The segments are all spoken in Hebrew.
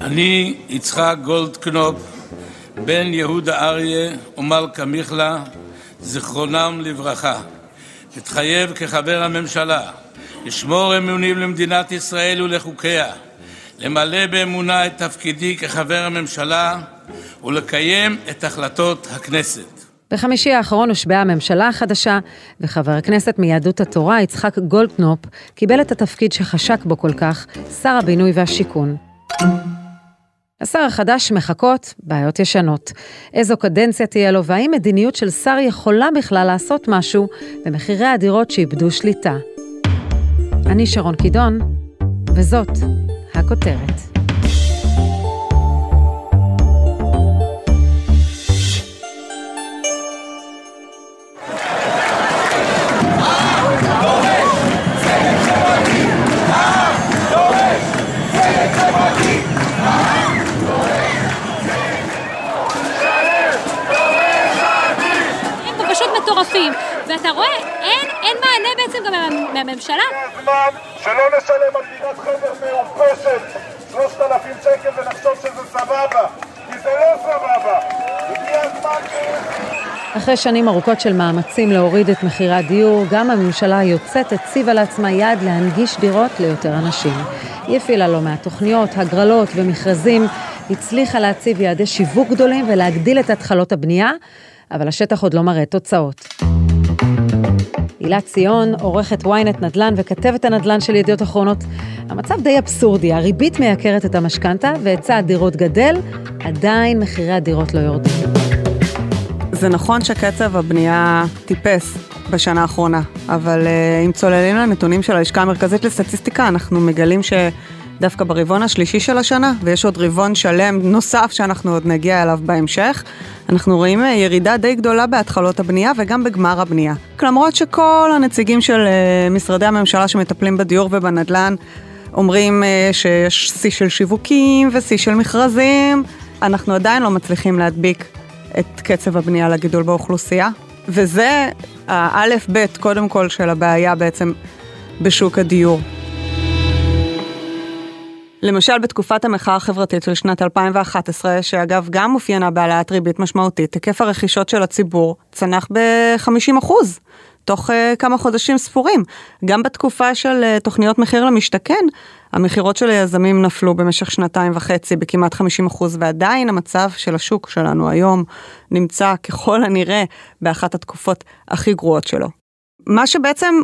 אני יצחק גולדקנופ, בן יהודה אריה ומלכה מיכלה, זיכרונם לברכה. מתחייב כחבר הממשלה לשמור אמונים למדינת ישראל ולחוקיה, למלא באמונה את תפקידי כחבר הממשלה ולקיים את החלטות הכנסת. בחמישי האחרון הושבעה הממשלה החדשה, וחבר הכנסת מיהדות התורה, יצחק גולדקנופ, קיבל את התפקיד שחשק בו כל כך, שר הבינוי והשיכון. לשר החדש מחכות בעיות ישנות. איזו קדנציה תהיה לו, והאם מדיניות של שר יכולה בכלל לעשות משהו במחירי הדירות שאיבדו שליטה. אני שרון קידון, וזאת הכותרת. מטורפים, ואתה רואה, אין, אין מענה בעצם גם מהממשלה. זה הזמן שלא נשלם על דירת חדר מעופשת 3,000 שקל ונחשוב שזה סבבה, כי זה לא סבבה. הגיע הזמן ש... אחרי שנים ארוכות של מאמצים להוריד את מחירי הדיור, גם הממשלה היוצאת הציבה לעצמה יעד להנגיש דירות ליותר אנשים. היא הפעילה לא מעט תוכניות, הגרלות ומכרזים, הצליחה להציב יעדי שיווק גדולים ולהגדיל את התחלות הבנייה, אבל השטח עוד לא מראה תוצאות. הילה ציון, עורכת ynet נדל"ן וכתבת הנדל"ן של ידיעות אחרונות. המצב די אבסורדי, הריבית מייקרת את המשכנתה והיצע הדירות גדל, עדיין מחירי הדירות לא יורדים. זה נכון שקצב הבנייה טיפס בשנה האחרונה, אבל uh, אם צוללים לנתונים של הלשכה המרכזית לסטטיסטיקה, אנחנו מגלים ש... דווקא ברבעון השלישי של השנה, ויש עוד רבעון שלם נוסף שאנחנו עוד נגיע אליו בהמשך. אנחנו רואים אה, ירידה די גדולה בהתחלות הבנייה וגם בגמר הבנייה. למרות שכל הנציגים של אה, משרדי הממשלה שמטפלים בדיור ובנדל"ן אומרים אה, שיש שיא של שיווקים ושיא של מכרזים, אנחנו עדיין לא מצליחים להדביק את קצב הבנייה לגידול באוכלוסייה. וזה האלף-בית קודם כל של הבעיה בעצם בשוק הדיור. למשל בתקופת המחאה החברתית של שנת 2011, שאגב גם אופיינה בהעלאת ריבית משמעותית, היקף הרכישות של הציבור צנח ב-50%, תוך uh, כמה חודשים ספורים. גם בתקופה של uh, תוכניות מחיר למשתכן, המכירות של היזמים נפלו במשך שנתיים וחצי בכמעט 50%, ועדיין המצב של השוק שלנו היום נמצא ככל הנראה באחת התקופות הכי גרועות שלו. מה שבעצם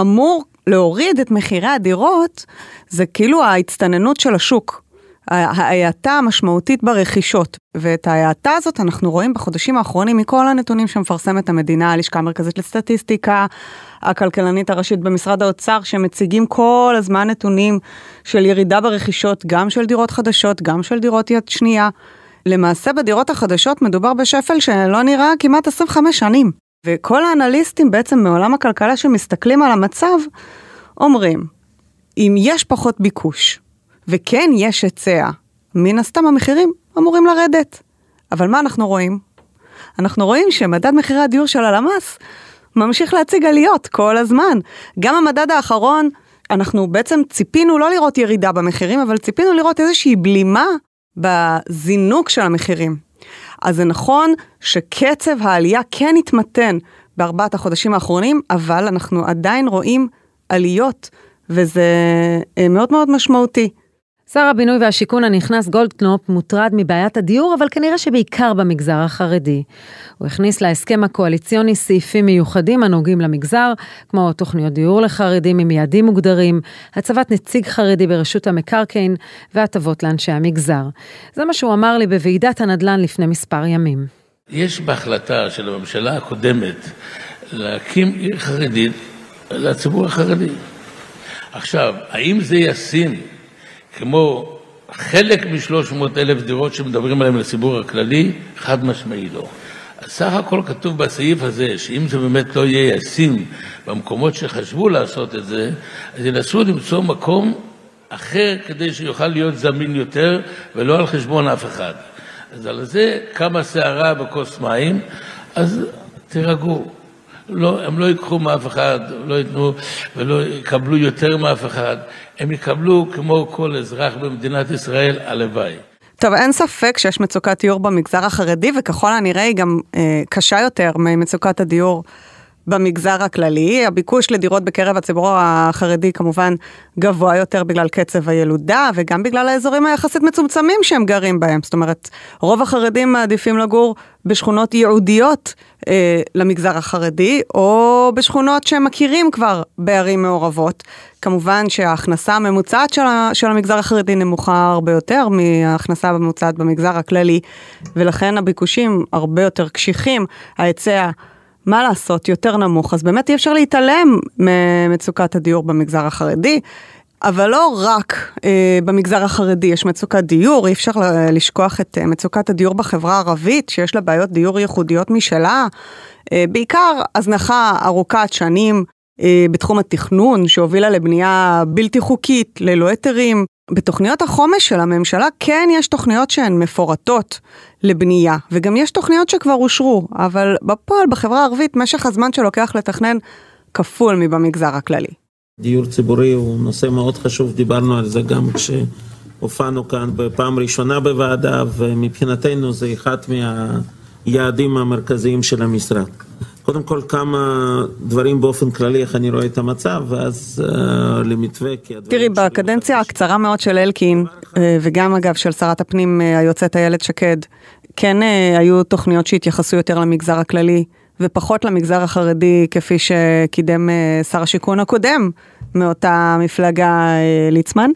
אמור להוריד את מחירי הדירות, זה כאילו ההצטננות של השוק. ההאטה המשמעותית ברכישות, ואת ההאטה הזאת אנחנו רואים בחודשים האחרונים מכל הנתונים שמפרסמת המדינה, הלשכה המרכזית לסטטיסטיקה, הכלכלנית הראשית במשרד האוצר, שמציגים כל הזמן נתונים של ירידה ברכישות, גם של דירות חדשות, גם של דירות יד שנייה. למעשה בדירות החדשות מדובר בשפל שלא נראה כמעט 25 שנים. וכל האנליסטים בעצם מעולם הכלכלה שמסתכלים על המצב, אומרים, אם יש פחות ביקוש, וכן יש היצע, מן הסתם המחירים אמורים לרדת. אבל מה אנחנו רואים? אנחנו רואים שמדד מחירי הדיור של הלמ"ס ממשיך להציג עליות כל הזמן. גם המדד האחרון, אנחנו בעצם ציפינו לא לראות ירידה במחירים, אבל ציפינו לראות איזושהי בלימה בזינוק של המחירים. אז זה נכון שקצב העלייה כן התמתן בארבעת החודשים האחרונים, אבל אנחנו עדיין רואים עליות, וזה אה, מאוד מאוד משמעותי. שר הבינוי והשיכון הנכנס גולדקנופ מוטרד מבעיית הדיור, אבל כנראה שבעיקר במגזר החרדי. הוא הכניס להסכם הקואליציוני סעיפים מיוחדים הנוגעים למגזר, כמו תוכניות דיור לחרדים עם יעדים מוגדרים, הצבת נציג חרדי ברשות המקרקעין והטבות לאנשי המגזר. זה מה שהוא אמר לי בוועידת הנדל"ן לפני מספר ימים. יש בהחלטה של הממשלה הקודמת להקים עיר חרדית לציבור החרדי. עכשיו, האם זה ישים כמו חלק מ-300 אלף דירות שמדברים עליהן לציבור הכללי, חד משמעי לא. סך הכל כתוב בסעיף הזה, שאם זה באמת לא יהיה ישים במקומות שחשבו לעשות את זה, אז ינסו למצוא מקום אחר כדי שיוכל להיות זמין יותר ולא על חשבון אף אחד. אז על זה קמה סערה בכוס מים, אז תירגעו. לא, הם לא ייקחו מאף אחד, לא ייתנו ולא יקבלו יותר מאף אחד, הם יקבלו כמו כל אזרח במדינת ישראל, הלוואי. טוב, אין ספק שיש מצוקת דיור במגזר החרדי, וככל הנראה היא גם אה, קשה יותר ממצוקת הדיור במגזר הכללי. הביקוש לדירות בקרב הציבור החרדי כמובן גבוה יותר בגלל קצב הילודה, וגם בגלל האזורים היחסית מצומצמים שהם גרים בהם. זאת אומרת, רוב החרדים מעדיפים לגור בשכונות ייעודיות אה, למגזר החרדי, או בשכונות שהם מכירים כבר בערים מעורבות. כמובן שההכנסה הממוצעת של, של המגזר החרדי נמוכה הרבה יותר מההכנסה הממוצעת במגזר הכללי, ולכן הביקושים הרבה יותר קשיחים, ההיצע, מה לעשות, יותר נמוך, אז באמת אי אפשר להתעלם ממצוקת הדיור במגזר החרדי. אבל לא רק אה, במגזר החרדי יש מצוקת דיור, אי אפשר לשכוח את אה, מצוקת הדיור בחברה הערבית, שיש לה בעיות דיור ייחודיות משלה. אה, בעיקר הזנחה ארוכת שנים אה, בתחום התכנון, שהובילה לבנייה בלתי חוקית, ללא היתרים. בתוכניות החומש של הממשלה כן יש תוכניות שהן מפורטות לבנייה, וגם יש תוכניות שכבר אושרו, אבל בפועל בחברה הערבית משך הזמן שלוקח לתכנן כפול מבמגזר הכללי. דיור ציבורי הוא נושא מאוד חשוב, דיברנו על זה גם כשהופענו כאן בפעם ראשונה בוועדה, ומבחינתנו זה אחד מהיעדים המרכזיים של המשרד. קודם כל כמה דברים באופן כללי, איך אני רואה את המצב, ואז uh, למתווה. תראי, בקדנציה הקצרה מאוד של אלקין, uh, וגם אגב של שרת הפנים uh, היוצאת איילת שקד, כן uh, היו תוכניות שהתייחסו יותר למגזר הכללי. ופחות למגזר החרדי, כפי שקידם אה, שר השיכון הקודם מאותה מפלגה אה, ליצמן.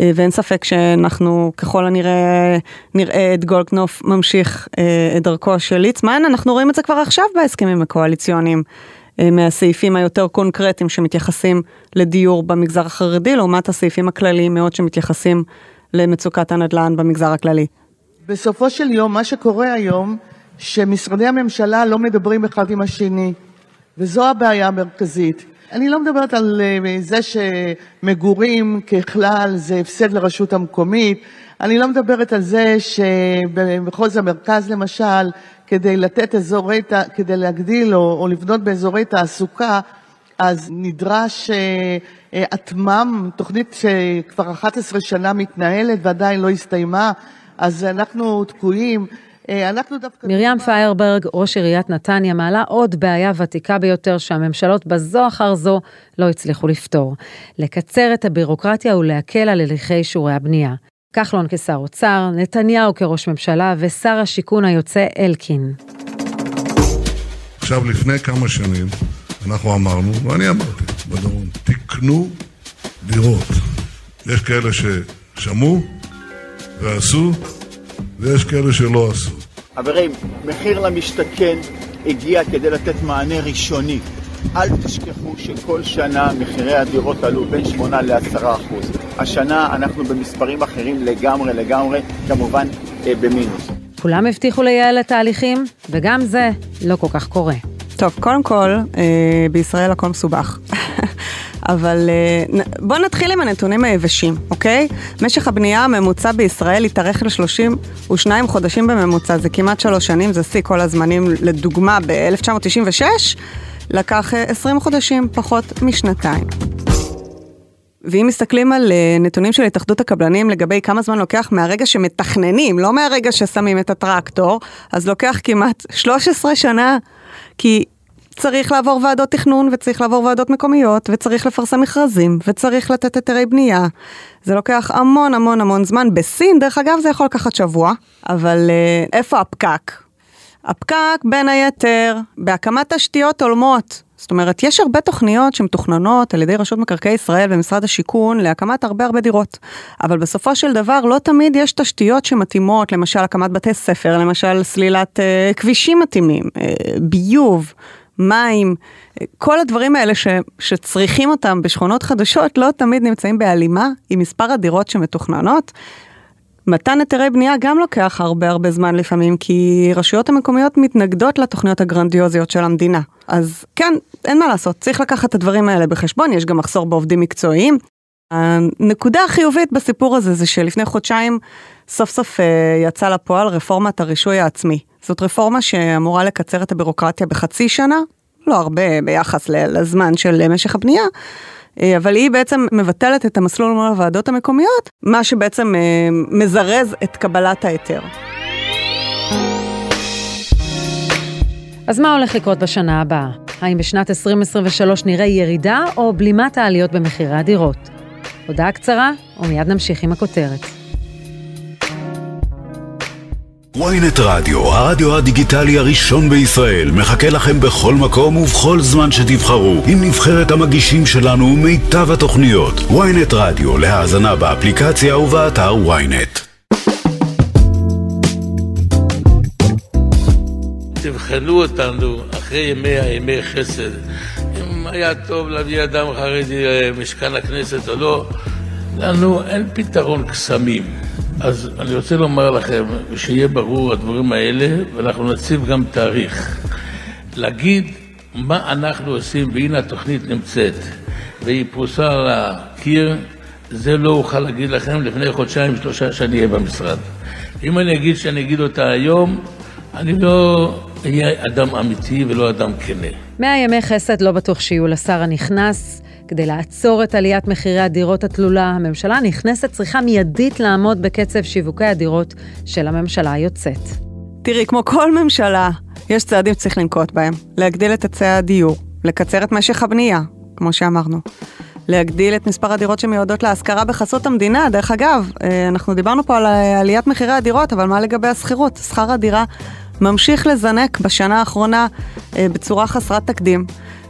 אה, ואין ספק שאנחנו ככל הנראה נראה את גולדקנופ ממשיך את דרכו של ליצמן, אנחנו רואים את זה כבר עכשיו בהסכמים הקואליציוניים. מהסעיפים היותר קונקרטיים שמתייחסים לדיור במגזר החרדי, לעומת הסעיפים הכלליים מאוד שמתייחסים למצוקת הנדל"ן במגזר הכללי. בסופו של יום, מה שקורה היום, שמשרדי הממשלה לא מדברים אחד עם השני, וזו הבעיה המרכזית. אני לא מדברת על אה, זה שמגורים ככלל זה הפסד לרשות המקומית, אני לא מדברת על זה שבמחוז המרכז למשל, כדי לתת אזורי, כדי להגדיל או, או לבנות באזורי תעסוקה, אז נדרש אטמ"ם, אה, תוכנית שכבר 11 שנה מתנהלת ועדיין לא הסתיימה, אז אנחנו תקועים. אה, אנחנו דווקא... מרים פיירברג, ראש עיריית נתניה, מעלה עוד בעיה ותיקה ביותר שהממשלות בזו אחר זו לא הצליחו לפתור. לקצר את הבירוקרטיה ולהקל על הליכי אישורי הבנייה. כחלון כשר אוצר, נתניהו כראש ממשלה ושר השיכון היוצא אלקין. עכשיו, לפני כמה שנים, אנחנו אמרנו, ואני אמרתי בדרום, תקנו דירות. יש כאלה ששמעו ועשו, ויש כאלה שלא עשו. חברים, מחיר למשתכן הגיע כדי לתת מענה ראשוני. אל תשכחו שכל שנה מחירי הדירות עלו בין 8 ל-10 אחוז. השנה אנחנו במספרים אחרים לגמרי לגמרי, כמובן אה, במינוס. כולם הבטיחו לייעל את ההליכים, וגם זה לא כל כך קורה. טוב, קודם כל, אה, בישראל הכל מסובך. אבל אה, בואו נתחיל עם הנתונים היבשים, אוקיי? משך הבנייה הממוצע בישראל התארך ל-32 חודשים בממוצע, זה כמעט שלוש שנים, זה שיא כל הזמנים. לדוגמה, ב-1996 לקח 20 אה, חודשים, פחות משנתיים. ואם מסתכלים על אה, נתונים של התאחדות הקבלנים לגבי כמה זמן לוקח מהרגע שמתכננים, לא מהרגע ששמים את הטרקטור, אז לוקח כמעט 13 שנה, כי צריך לעבור ועדות תכנון, וצריך לעבור ועדות מקומיות, וצריך לפרסם מכרזים, וצריך לתת היתרי בנייה. זה לוקח המון המון המון זמן. בסין, דרך אגב, זה יכול לקחת שבוע, אבל אה, איפה הפקק? הפקק, בין היתר, בהקמת תשתיות הולמות. זאת אומרת, יש הרבה תוכניות שמתוכננות על ידי רשות מקרקעי ישראל ומשרד השיכון להקמת הרבה הרבה דירות. אבל בסופו של דבר לא תמיד יש תשתיות שמתאימות, למשל הקמת בתי ספר, למשל סלילת אה, כבישים מתאימים, אה, ביוב, מים, כל הדברים האלה ש, שצריכים אותם בשכונות חדשות לא תמיד נמצאים בהלימה עם מספר הדירות שמתוכננות. מתן היתרי בנייה גם לוקח הרבה הרבה זמן לפעמים, כי רשויות המקומיות מתנגדות לתוכניות הגרנדיוזיות של המדינה. אז כן, אין מה לעשות, צריך לקחת את הדברים האלה בחשבון, יש גם מחסור בעובדים מקצועיים. הנקודה החיובית בסיפור הזה זה שלפני חודשיים סוף סוף אה, יצא לפועל רפורמת הרישוי העצמי. זאת רפורמה שאמורה לקצר את הבירוקרטיה בחצי שנה, לא הרבה ביחס לזמן של משך הבנייה, אה, אבל היא בעצם מבטלת את המסלול מול הוועדות המקומיות, מה שבעצם אה, מזרז את קבלת ההיתר. אז מה הולך לקרות בשנה הבאה? האם בשנת 2023 נראה ירידה או בלימת העליות במחירי הדירות? הודעה קצרה, ומיד נמשיך עם הכותרת. ויינט רדיו, הרדיו הדיגיטלי הראשון בישראל, מחכה לכם בכל מקום ובכל זמן שתבחרו, עם נבחרת המגישים שלנו ומיטב התוכניות. ויינט רדיו, להאזנה באפליקציה ובאתר ויינט. תבחנו אותנו אחרי ימי הימי חסד, אם היה טוב להביא אדם חרדי למשכן הכנסת או לא, לנו אין פתרון קסמים. אז אני רוצה לומר לכם, שיהיה ברור הדברים האלה, ואנחנו נציב גם תאריך. להגיד מה אנחנו עושים, והנה התוכנית נמצאת, והיא פרוסה על הקיר, זה לא אוכל להגיד לכם לפני חודשיים, שלושה שאני אהיה במשרד. אם אני אגיד שאני אגיד אותה היום, אני לא אהיה אדם אמיתי ולא אדם כנה. מאה ימי חסד לא בטוח שיהיו לשר הנכנס. כדי לעצור את עליית מחירי הדירות התלולה, הממשלה הנכנסת צריכה מיידית לעמוד בקצב שיווקי הדירות של הממשלה היוצאת. תראי, כמו כל ממשלה, יש צעדים שצריך לנקוט בהם. להגדיל את היצע הדיור, לקצר את משך הבנייה, כמו שאמרנו. להגדיל את מספר הדירות שמיועדות להשכרה בחסות המדינה. דרך אגב, אה, אנחנו דיברנו פה על עליית מחירי הדירות, אבל מה לגבי השכירות? שכר הדירה ממשיך לזנק בשנה האחרונה אה, בצורה חסרת תקדים.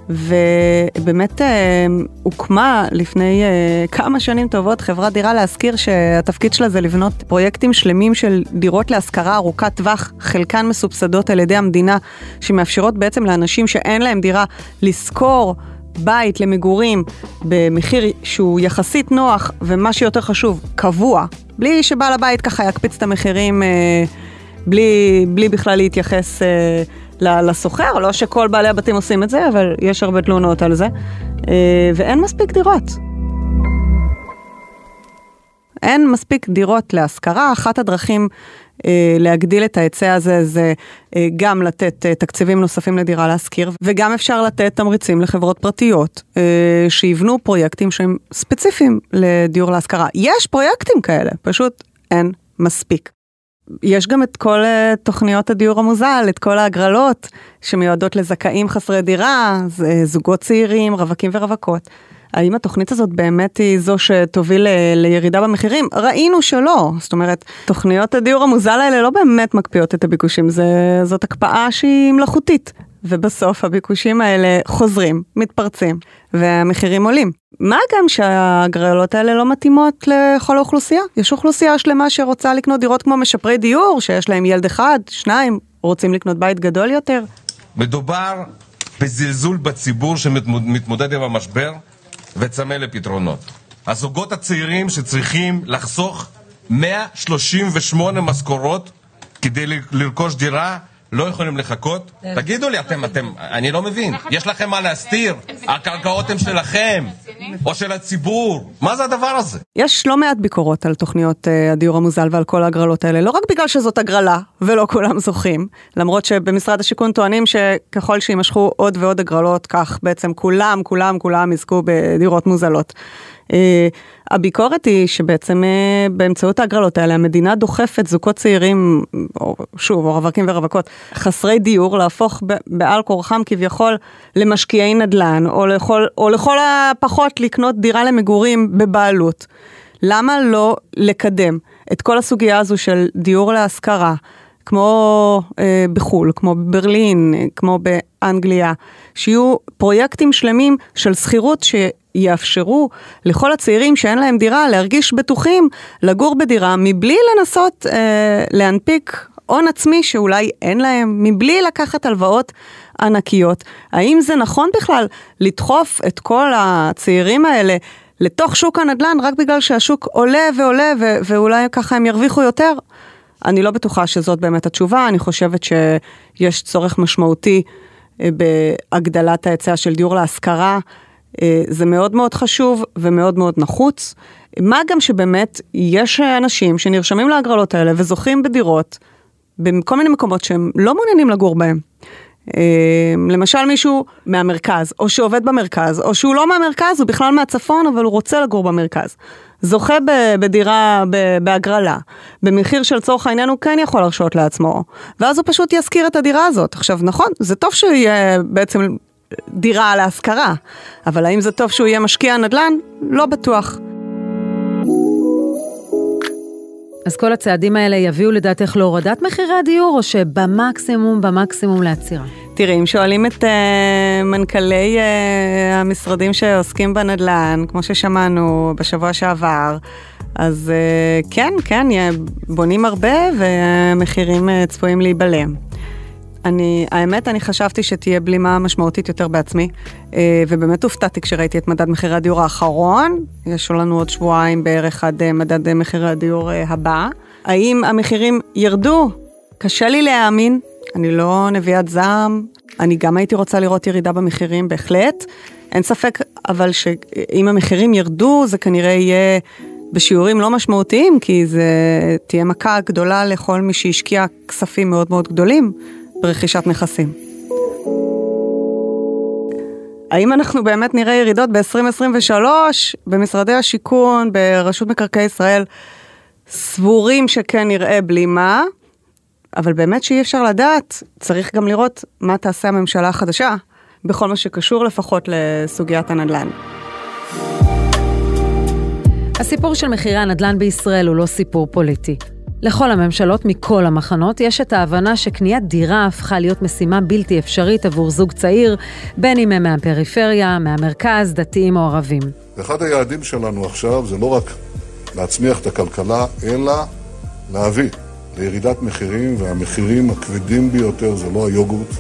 ובאמת אה, הוקמה לפני אה, כמה שנים טובות חברת דירה להשכיר שהתפקיד שלה זה לבנות פרויקטים שלמים של דירות להשכרה ארוכת טווח, חלקן מסובסדות על ידי המדינה, שמאפשרות בעצם לאנשים שאין להם דירה לשכור בית למגורים במחיר שהוא יחסית נוח ומה שיותר חשוב, קבוע, בלי שבעל הבית ככה יקפיץ את המחירים אה, בלי, בלי בכלל להתייחס אה, לסוחר, לא שכל בעלי הבתים עושים את זה, אבל יש הרבה תלונות על זה, אה, ואין מספיק דירות. אין מספיק דירות להשכרה, אחת הדרכים אה, להגדיל את ההיצע הזה זה אה, גם לתת אה, תקציבים נוספים לדירה להשכיר, וגם אפשר לתת תמריצים לחברות פרטיות אה, שיבנו פרויקטים שהם ספציפיים לדיור להשכרה. יש פרויקטים כאלה, פשוט אין מספיק. יש גם את כל uh, תוכניות הדיור המוזל, את כל ההגרלות שמיועדות לזכאים חסרי דירה, זוגות צעירים, רווקים ורווקות. האם התוכנית הזאת באמת היא זו שתוביל ל- לירידה במחירים? ראינו שלא. זאת אומרת, תוכניות הדיור המוזל האלה לא באמת מקפיאות את הביקושים, זה, זאת הקפאה שהיא מלאכותית. ובסוף הביקושים האלה חוזרים, מתפרצים, והמחירים עולים. מה גם שההגרלות האלה לא מתאימות לכל האוכלוסייה? יש אוכלוסייה שלמה שרוצה לקנות דירות כמו משפרי דיור, שיש להם ילד אחד, שניים, רוצים לקנות בית גדול יותר. מדובר בזלזול בציבור שמתמודד עם המשבר וצמא לפתרונות. הזוגות הצעירים שצריכים לחסוך 138 משכורות כדי לרכוש דירה לא יכולים לחכות? תגידו לי, אתם, אתם, אני לא מבין. יש לכם מה להסתיר? הקרקעות הן שלכם, או של הציבור. מה זה הדבר הזה? יש לא מעט ביקורות על תוכניות uh, הדיור המוזל ועל כל ההגרלות האלה. לא רק בגלל שזאת הגרלה, ולא כולם זוכים, למרות שבמשרד השיכון טוענים שככל שיימשכו עוד ועוד הגרלות, כך בעצם כולם, כולם, כולם יזכו בדירות מוזלות. אה, הביקורת היא שבעצם אה, באמצעות ההגרלות האלה המדינה דוחפת זוגות צעירים, או, שוב, או רווקים ורווקות, חסרי דיור, להפוך בעל כורחם כביכול למשקיעי נדל"ן, או לכל, או לכל הפחות לקנות דירה למגורים בבעלות. למה לא לקדם את כל הסוגיה הזו של דיור להשכרה? כמו אה, בחו"ל, כמו בברלין, כמו באנגליה, שיהיו פרויקטים שלמים של שכירות שיאפשרו לכל הצעירים שאין להם דירה להרגיש בטוחים לגור בדירה מבלי לנסות אה, להנפיק הון עצמי שאולי אין להם, מבלי לקחת הלוואות ענקיות. האם זה נכון בכלל לדחוף את כל הצעירים האלה לתוך שוק הנדל"ן רק בגלל שהשוק עולה ועולה ו- ואולי ככה הם ירוויחו יותר? אני לא בטוחה שזאת באמת התשובה, אני חושבת שיש צורך משמעותי אה, בהגדלת ההיצע של דיור להשכרה. אה, זה מאוד מאוד חשוב ומאוד מאוד נחוץ. מה גם שבאמת יש אנשים שנרשמים להגרלות האלה וזוכים בדירות בכל מיני מקומות שהם לא מעוניינים לגור בהם. אה, למשל מישהו מהמרכז, או שעובד במרכז, או שהוא לא מהמרכז, הוא בכלל מהצפון, אבל הוא רוצה לגור במרכז. זוכה בדירה בהגרלה, במחיר של צורך העניין הוא כן יכול להרשות לעצמו, ואז הוא פשוט ישכיר את הדירה הזאת. עכשיו נכון, זה טוב שהוא יהיה בעצם דירה להשכרה, אבל האם זה טוב שהוא יהיה משקיע נדל"ן? לא בטוח. אז כל הצעדים האלה יביאו לדעתך להורדת מחירי הדיור, או שבמקסימום, במקסימום לעצירה? תראי, אם שואלים את uh, מנכ"לי uh, המשרדים שעוסקים בנדל"ן, כמו ששמענו בשבוע שעבר, אז uh, כן, כן, בונים הרבה ומחירים uh, צפויים להיבלם. אני, האמת, אני חשבתי שתהיה בלימה משמעותית יותר בעצמי, ובאמת הופתעתי כשראיתי את מדד מחירי הדיור האחרון, יש לנו עוד שבועיים בערך עד מדד מחירי הדיור הבא. האם המחירים ירדו? קשה לי להאמין, אני לא נביאת זעם, אני גם הייתי רוצה לראות ירידה במחירים, בהחלט. אין ספק, אבל שאם המחירים ירדו, זה כנראה יהיה בשיעורים לא משמעותיים, כי זה תהיה מכה גדולה לכל מי שהשקיע כספים מאוד מאוד גדולים ברכישת נכסים. האם אנחנו באמת נראה ירידות ב-2023 במשרדי השיכון, ברשות מקרקעי ישראל? סבורים שכן נראה בלימה. אבל באמת שאי אפשר לדעת, צריך גם לראות מה תעשה הממשלה החדשה, בכל מה שקשור לפחות לסוגיית הנדל"ן. הסיפור של מחירי הנדל"ן בישראל הוא לא סיפור פוליטי. לכל הממשלות מכל המחנות יש את ההבנה שקניית דירה הפכה להיות משימה בלתי אפשרית עבור זוג צעיר, בין אם הם מהפריפריה, מהמרכז, דתיים או ערבים. אחד היעדים שלנו עכשיו זה לא רק להצמיח את הכלכלה, אלא להביא לירידת מחירים, והמחירים הכבדים ביותר זה לא היוגורט,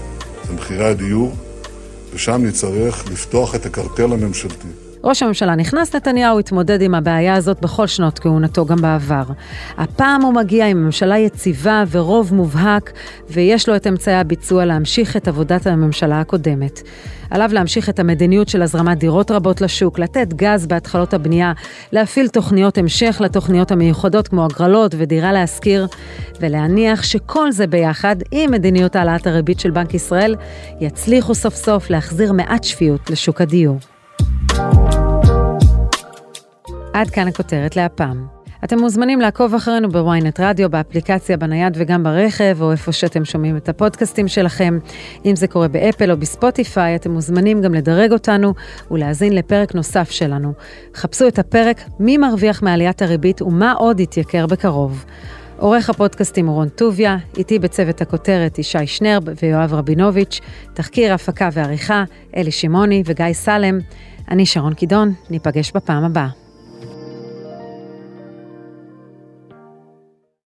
זה מחירי הדיור, ושם נצטרך לפתוח את הקרטל הממשלתי. ראש הממשלה נכנס, נתניהו התמודד עם הבעיה הזאת בכל שנות כהונתו, גם בעבר. הפעם הוא מגיע עם ממשלה יציבה ורוב מובהק, ויש לו את אמצעי הביצוע להמשיך את עבודת הממשלה הקודמת. עליו להמשיך את המדיניות של הזרמת דירות רבות לשוק, לתת גז בהתחלות הבנייה, להפעיל תוכניות המשך לתוכניות המיוחדות כמו הגרלות ודירה להשכיר, ולהניח שכל זה ביחד, עם מדיניות העלאת הריבית של בנק ישראל, יצליחו סוף סוף להחזיר מעט שפיות לשוק הדיור. עד כאן הכותרת להפעם. אתם מוזמנים לעקוב אחרינו בוויינט רדיו, באפליקציה, בנייד וגם ברכב, או איפה שאתם שומעים את הפודקאסטים שלכם. אם זה קורה באפל או בספוטיפיי, אתם מוזמנים גם לדרג אותנו ולהאזין לפרק נוסף שלנו. חפשו את הפרק מי מרוויח מעליית הריבית ומה עוד יתייקר בקרוב. עורך הפודקאסטים הוא רון טוביה, איתי בצוות הכותרת ישי שנרב ויואב רבינוביץ', תחקיר, הפקה ועריכה, אלי שמעוני וגיא סלם. אני שרון קידון, ניפגש בפעם הבאה.